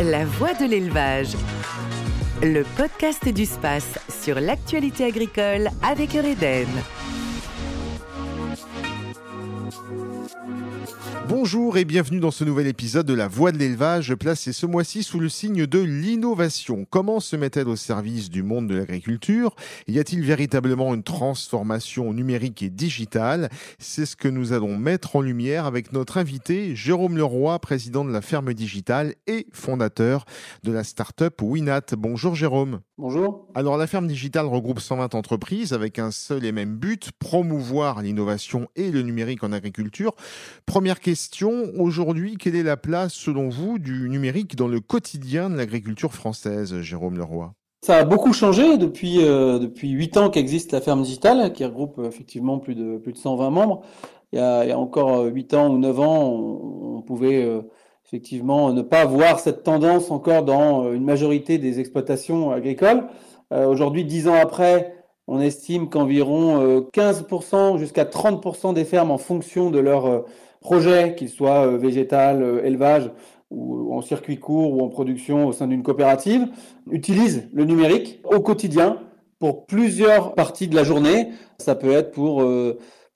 La voix de l'élevage. Le podcast du space sur l'actualité agricole avec Eureden. Bonjour et bienvenue dans ce nouvel épisode de La Voix de l'élevage, placé ce mois-ci sous le signe de l'innovation. Comment se met-elle au service du monde de l'agriculture? Y a-t-il véritablement une transformation numérique et digitale? C'est ce que nous allons mettre en lumière avec notre invité, Jérôme Leroy, président de la ferme digitale et fondateur de la start-up Winat. Bonjour Jérôme. Bonjour. Alors la ferme digitale regroupe 120 entreprises avec un seul et même but, promouvoir l'innovation et le numérique en agriculture. Première question, aujourd'hui, quelle est la place selon vous du numérique dans le quotidien de l'agriculture française, Jérôme Leroy? Ça a beaucoup changé depuis euh, depuis huit ans qu'existe la ferme digitale, qui regroupe euh, effectivement plus de plus de 120 membres. Il y a, il y a encore huit ans ou neuf ans, on, on pouvait euh, effectivement ne pas voir cette tendance encore dans euh, une majorité des exploitations agricoles. Euh, Aujourd'hui, dix ans après, on estime qu'environ euh, 15% jusqu'à 30% des fermes, en fonction de leur euh, projet, qu'il soit euh, végétal, élevage ou en circuit court ou en production au sein d'une coopérative, utilisent le numérique au quotidien pour plusieurs parties de la journée. Ça peut être pour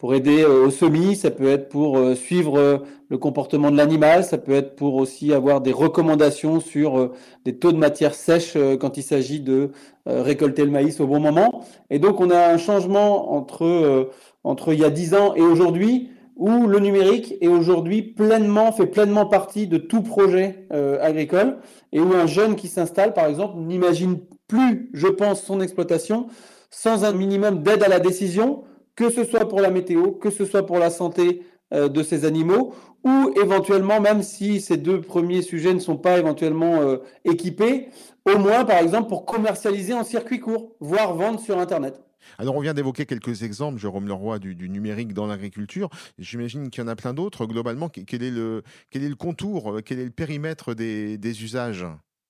pour aider au semis, ça peut être pour suivre le comportement de l'animal, ça peut être pour aussi avoir des recommandations sur des taux de matière sèche quand il s'agit de récolter le maïs au bon moment. Et donc on a un changement entre entre il y a dix ans et aujourd'hui où le numérique est aujourd'hui pleinement fait pleinement partie de tout projet euh, agricole et où un jeune qui s'installe par exemple n'imagine plus, je pense, son exploitation sans un minimum d'aide à la décision que ce soit pour la météo, que ce soit pour la santé euh, de ces animaux, ou éventuellement, même si ces deux premiers sujets ne sont pas éventuellement euh, équipés, au moins, par exemple, pour commercialiser en circuit court, voire vendre sur Internet. Alors, on vient d'évoquer quelques exemples, Jérôme Leroy, du, du numérique dans l'agriculture. J'imagine qu'il y en a plein d'autres. Globalement, quel est le, quel est le contour, quel est le périmètre des, des usages?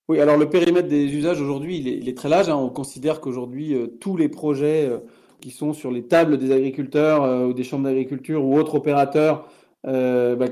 Oui, alors le périmètre des usages aujourd'hui, il, il est, très large. Hein. On considère qu'aujourd'hui, euh, tous les projets euh, qui sont sur les tables des agriculteurs euh, ou des chambres d'agriculture ou autres opérateurs euh, bah,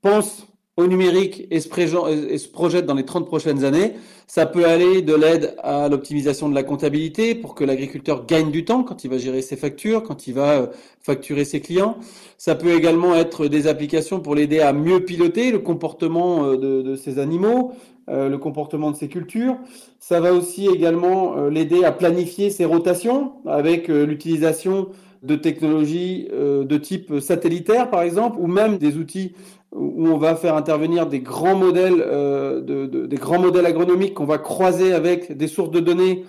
pensent au numérique et se, et projettent dans les 30 prochaines années. Ça peut aller de l'aide à l'optimisation de la comptabilité pour que l'agriculteur gagne du temps quand il va gérer ses factures, quand il va euh, facturer ses clients. Ça peut également être des applications pour l'aider à mieux piloter le comportement de, de ses animaux, euh, le comportement de ses cultures. Ça va aussi également euh, l'aider à planifier ses rotations avec euh, l'utilisation de technologies de type satellitaire, par exemple, ou même des outils où on va faire intervenir des grands modèles, de, de, des grands modèles agronomiques qu'on va croiser avec des sources de données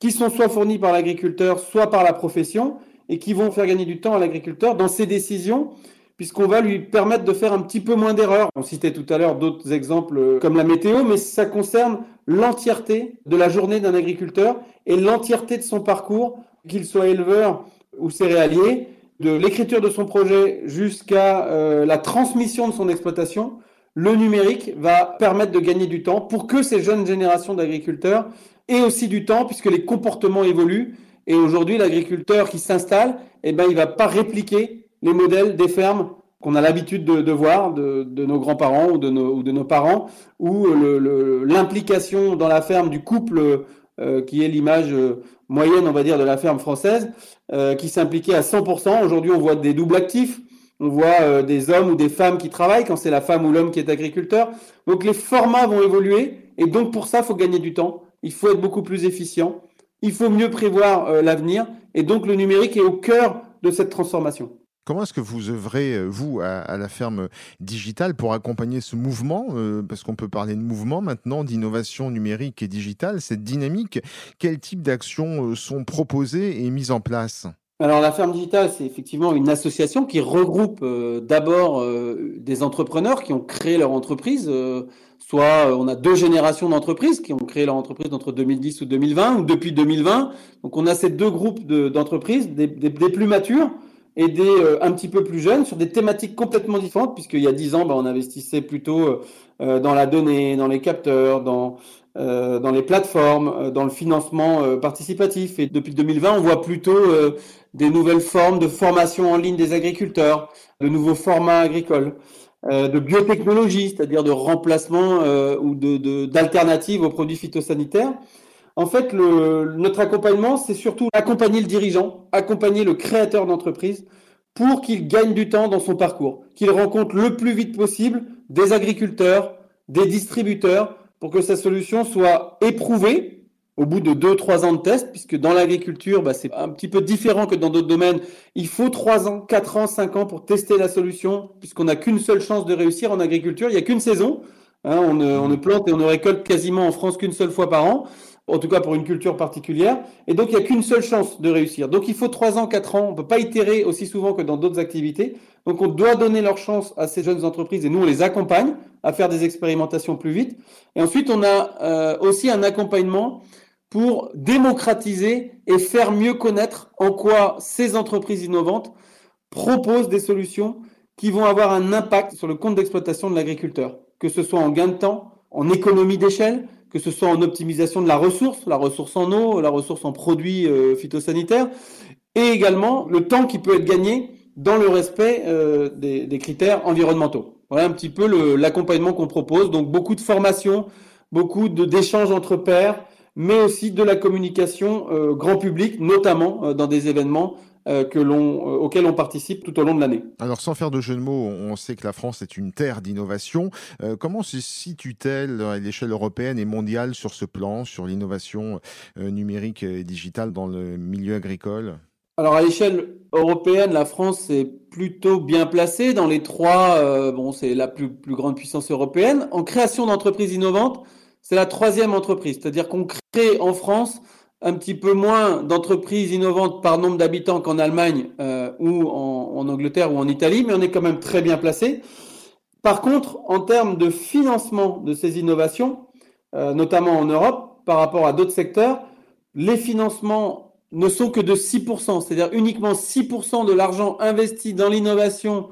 qui sont soit fournies par l'agriculteur, soit par la profession, et qui vont faire gagner du temps à l'agriculteur dans ses décisions puisqu'on va lui permettre de faire un petit peu moins d'erreurs. On citait tout à l'heure d'autres exemples comme la météo, mais ça concerne l'entièreté de la journée d'un agriculteur et l'entièreté de son parcours, qu'il soit éleveur ou céréalier, de l'écriture de son projet jusqu'à euh, la transmission de son exploitation. Le numérique va permettre de gagner du temps pour que ces jeunes générations d'agriculteurs aient aussi du temps, puisque les comportements évoluent. Et aujourd'hui, l'agriculteur qui s'installe, eh ben, il va pas répliquer les modèles des fermes qu'on a l'habitude de, voir de, nos grands-parents ou de nos, parents, où l'implication dans la ferme du couple, euh, qui est l'image euh, moyenne, on va dire, de la ferme française, euh, qui s'impliquait à 100%. Aujourd'hui, on voit des doubles actifs. On voit des hommes ou des femmes qui travaillent quand c'est la femme ou l'homme qui est agriculteur. Donc les formats vont évoluer et donc pour ça, il faut gagner du temps. Il faut être beaucoup plus efficient. Il faut mieux prévoir l'avenir et donc le numérique est au cœur de cette transformation. Comment est-ce que vous œuvrez, vous, à, la ferme digitale pour accompagner ce mouvement euh, Parce qu'on peut parler de mouvement maintenant, d'innovation numérique et digitale, cette dynamique. Quel type d'actions euh, sont proposées et mises en place? Alors la ferme digitale, c'est effectivement une association qui regroupe euh, d'abord euh, des entrepreneurs qui ont créé leur entreprise. Euh, soit on a deux générations d'entreprises qui ont créé leur entreprise entre 2010 ou 2020 ou depuis 2020. Donc on a ces deux groupes d'entreprises, des, des, plus matures et des un petit peu plus jeunes sur des thématiques complètement différentes puisqu'il y a dix ans, bah, on investissait plutôt dans la donnée, dans les capteurs, dans euh, dans les plateformes, euh, dans le financement euh, participatif. Et depuis 2020, on voit plutôt des nouvelles formes de formation en ligne des agriculteurs, de nouveaux formats agricoles. de biotechnologie, c'est-à-dire de remplacement ou d'alternative aux produits phytosanitaires. En fait, notre accompagnement, c'est surtout accompagner le dirigeant, accompagner le créateur d'entreprise pour qu'il gagne du temps dans son parcours, qu'il rencontre le plus vite possible des agriculteurs, des distributeurs, pour que sa solution soit éprouvée au bout de 2-3 ans de test, puisque dans l'agriculture, bah, c'est un petit peu différent que dans d'autres domaines. Il faut 3 ans, 4 ans, 5 ans pour tester la solution, puisqu'on n'a qu'une seule chance de réussir en agriculture. Il n'y a qu'une saison. Hein, on, ne, plante et on ne récolte quasiment en France qu'une seule fois par an en tout cas pour une culture particulière. Et donc, il n'y a qu'une seule chance de réussir. Donc, il faut trois ans, quatre ans. On ne peut pas itérer aussi souvent que dans d'autres activités. Donc, on doit donner leur chance à ces jeunes entreprises et nous, on les accompagne à faire des expérimentations plus vite. Et ensuite, on a euh, aussi un accompagnement pour démocratiser et faire mieux connaître en quoi ces entreprises innovantes proposent des solutions qui vont avoir un impact sur le compte d'exploitation de l'agriculteur, que ce soit en gain de temps, en économie d'échelle, que ce soit en optimisation de la ressource, la ressource en eau, la ressource en produits euh, phytosanitaires, et également le temps qui peut être gagné dans le respect euh, des, critères environnementaux. Voilà un petit peu l'accompagnement qu'on propose. Donc beaucoup de formation, beaucoup d'échanges entre pairs, mais aussi de la communication euh, grand public, notamment dans des événements que l'on, euh, auquel on participe tout au long de l'année. Alors sans faire de jeu de mots, on sait que la France est une terre d'innovation. Euh, comment se situe-t-elle à l'échelle européenne et mondiale sur ce plan, sur l'innovation numérique et digitale dans le milieu agricole? Alors à l'échelle européenne, la France est plutôt bien placée dans les trois. bon, c'est la plus, plus grande puissance européenne. En création d'entreprises innovantes, c'est la troisième entreprise, c'est-à-dire qu'on crée en France un petit peu moins d'entreprises innovantes par nombre d'habitants qu'en Allemagne euh, ou en, Angleterre ou en Italie, mais on est quand même très bien placé. Par contre, en termes de financement de ces innovations, euh, notamment en Europe, par rapport à d'autres secteurs, les financements ne sont que de 6%, c'est-à-dire uniquement 6% de l'argent investi dans l'innovation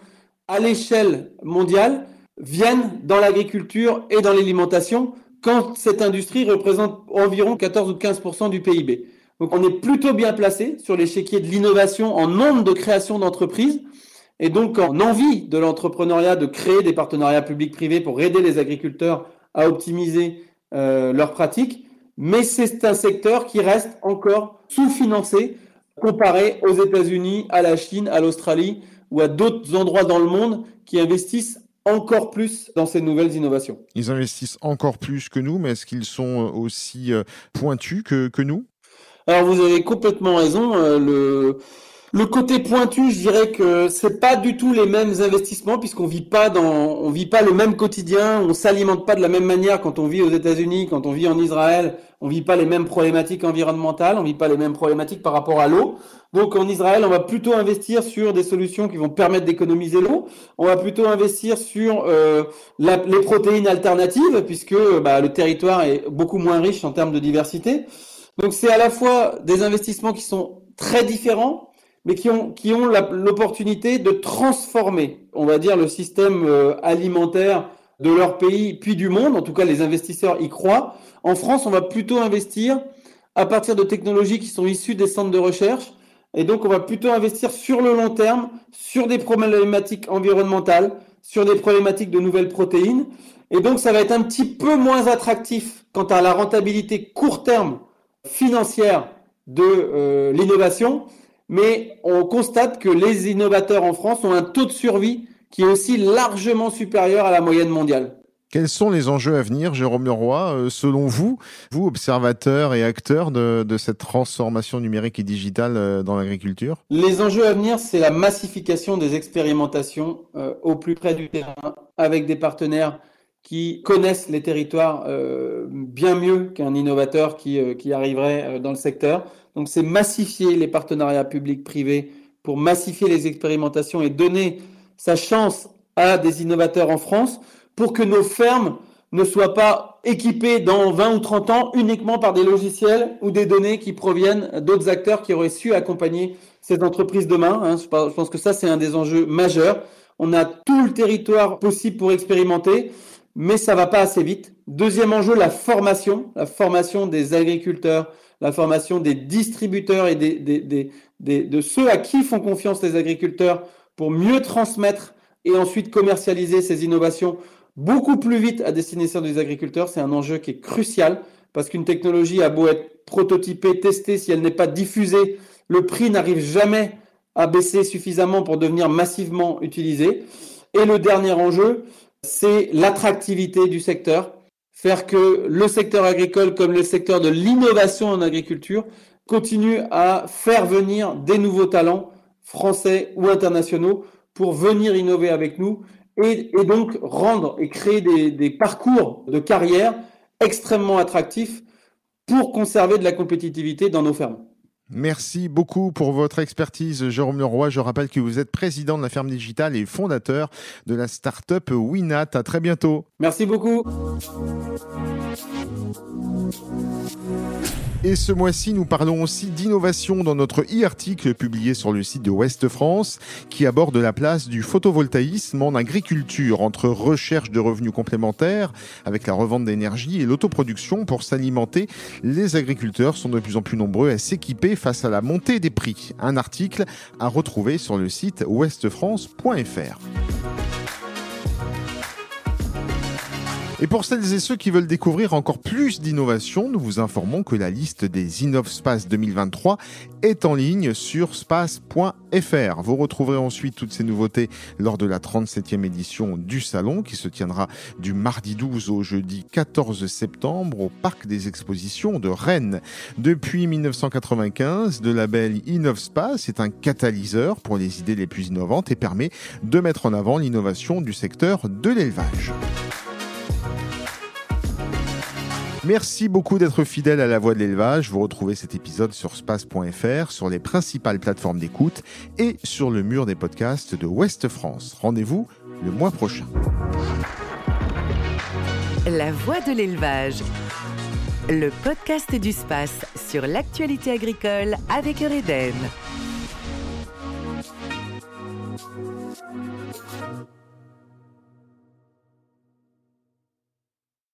à l'échelle mondiale viennent dans l'agriculture et dans l'alimentation, quand cette industrie représente environ 14 ou 15% du PIB. Donc on est plutôt bien placé sur l'échiquier de l'innovation en nombre de création d'entreprises et donc en envie de l'entrepreneuriat de créer des partenariats publics-privés pour aider les agriculteurs à optimiser euh, leurs pratiques. Mais c'est un secteur qui reste encore sous-financé comparé aux États-Unis, à la Chine, à l'Australie ou à d'autres endroits dans le monde qui investissent encore plus dans ces nouvelles innovations. Ils investissent encore plus que nous, mais est-ce qu'ils sont euh, aussi euh, pointus que, que nous? Alors vous avez complètement raison. Euh, le, le côté pointu, je dirais que c'est pas du tout les mêmes investissements puisqu'on vit pas dans, on vit pas le même quotidien, on s'alimente pas de la même manière quand on vit aux États-Unis, quand on vit en Israël, on vit pas les mêmes problématiques environnementales, on vit pas les mêmes problématiques par rapport à l'eau. Donc en Israël, on va plutôt investir sur des solutions qui vont permettre d'économiser l'eau. On va plutôt investir sur euh, les protéines alternatives puisque bah, le territoire est beaucoup moins riche en termes de diversité. Donc c'est à la fois des investissements qui sont très différents mais qui ont, qui ont l'opportunité de transformer, on va dire, le système euh, alimentaire de leur pays, puis du monde. En tout cas, les investisseurs y croient. En France, on va plutôt investir à partir de technologies qui sont issues des centres de recherche. Et donc, on va plutôt investir sur le long terme, sur des problématiques environnementales, sur des problématiques de nouvelles protéines. Et donc, ça va être un petit peu moins attractif quant à la rentabilité court terme financière de euh, l'innovation mais on constate que les innovateurs en France ont un taux de survie qui est aussi largement supérieur à la moyenne mondiale. Quels sont les enjeux à venir, Jérôme Leroy, euh, selon vous, vous, observateurs et acteurs de, cette transformation numérique et digitale euh, dans l'agriculture? Les enjeux à venir, c'est la massification des expérimentations euh, au plus près du terrain, avec des partenaires qui connaissent les territoires bien mieux qu'un innovateur qui, qui arriverait dans le secteur. Donc c'est massifier les partenariats publics-privés pour massifier les expérimentations et donner sa chance à des innovateurs en France pour que nos fermes ne soient pas équipées dans 20 ou 30 ans uniquement par des logiciels ou des données qui proviennent d'autres acteurs qui auraient su accompagner ces entreprises demain. Hein. Je pense que ça, c'est un des enjeux majeurs. On a tout le territoire possible pour expérimenter, mais ça va pas assez vite. Deuxième enjeu, la formation, la formation des agriculteurs, la formation des distributeurs et des, de ceux à qui font confiance les agriculteurs pour mieux transmettre et ensuite commercialiser ces innovations beaucoup plus vite à destination des agriculteurs, c'est un enjeu qui est crucial parce qu'une technologie a beau être prototypée, testée, si elle n'est pas diffusée, le prix n'arrive jamais à baisser suffisamment pour devenir massivement utilisé. Et le dernier enjeu, c'est l'attractivité du secteur, faire que le secteur agricole comme le secteur de l'innovation en agriculture continue à faire venir des nouveaux talents français ou internationaux pour venir innover avec nous et, donc rendre et créer des, parcours de carrière extrêmement attractifs pour conserver de la compétitivité dans nos fermes. Merci beaucoup pour votre expertise, Jérôme Leroy. Je rappelle que vous êtes président de la ferme digitale et fondateur de la start-up Winat. À très bientôt. Merci beaucoup. Et ce mois-ci, nous parlons aussi d'innovation dans notre e-article publié sur le site de Ouest France qui aborde la place du photovoltaïsme en agriculture entre recherche de revenus complémentaires avec la revente d'énergie et l'autoproduction pour s'alimenter. Les agriculteurs sont de plus en plus nombreux à s'équiper face à la montée des prix. Un article à retrouver sur le site ouestfrance.fr. Et pour celles et ceux qui veulent découvrir encore plus d'innovation, nous vous informons que la liste des InnovSpace 2023 est en ligne sur space.fr. Vous retrouverez ensuite toutes ces nouveautés lors de la 37e édition du salon qui se tiendra du mardi 12 au jeudi 14 septembre au Parc des Expositions de Rennes. Depuis 1995, le label InnovSpace est un catalyseur pour les idées les plus innovantes et permet de mettre en avant l'innovation du secteur de l'élevage. Merci beaucoup d'être fidèle à la voix de l'élevage. Vous retrouvez cet épisode sur space.fr, sur les principales plateformes d'écoute et sur le mur des podcasts de Ouest France. Rendez-vous le mois prochain. La voix de l'élevage. Le podcast du space sur l'actualité agricole avec Eureden.